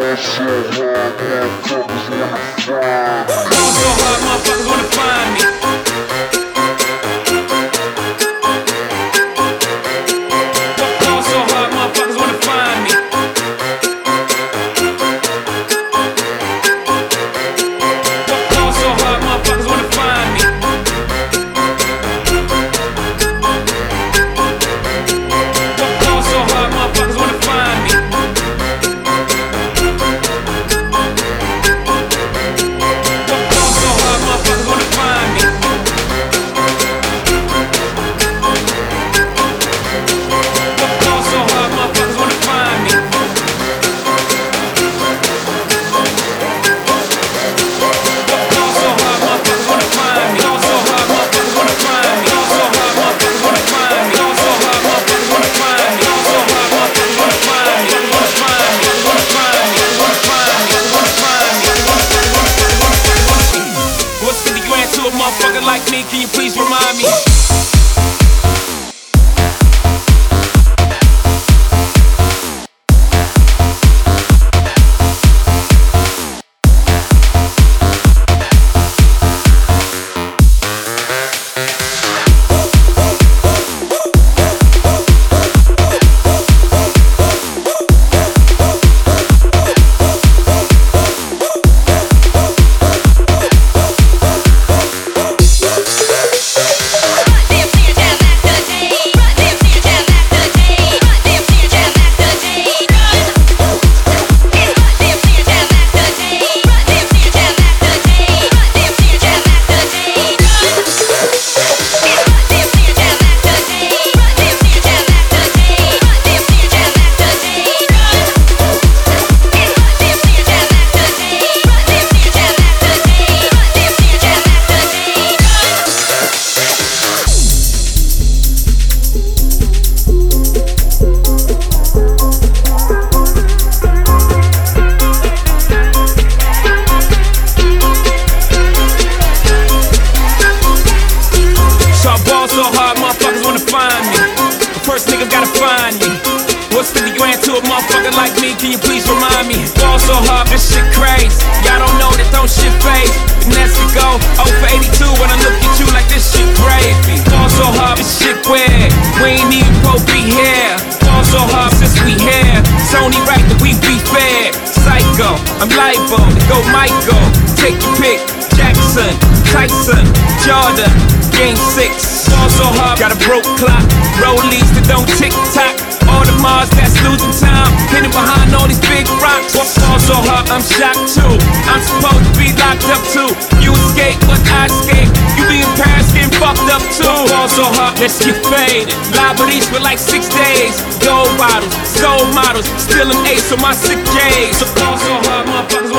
Ball so hard, motherfuckers wanna find Can you please wanna find me. The first nigga gotta find me. What's 50 grand to a motherfucker like me? Can you please remind me? Ball so hard, this shit crazy. Y'all don't know that don't shit. And that's to go 0 for 82 when I look at you like this shit crazy. Ball so hard, this shit weird. We ain't even to be here. Ball so hard since we here. It's only right that we be fair. Psycho, I'm liable go Michael. Take your pick. Jackson, Tyson, Jordan, Game 6. Ball so hard, got a broke clock. Rollies that don't tick tock. All the Mars that's losing time. Hidden behind all these big rocks. Ball so hard, I'm shocked too. I'm supposed to be locked up too. You escape, but I escape. You be in Paris getting fucked up too. Ball so hard, let's get faded. Liberties for like six days. Gold bottles, soul models. Still an ace on my sick days. So so hard, motherfuckers.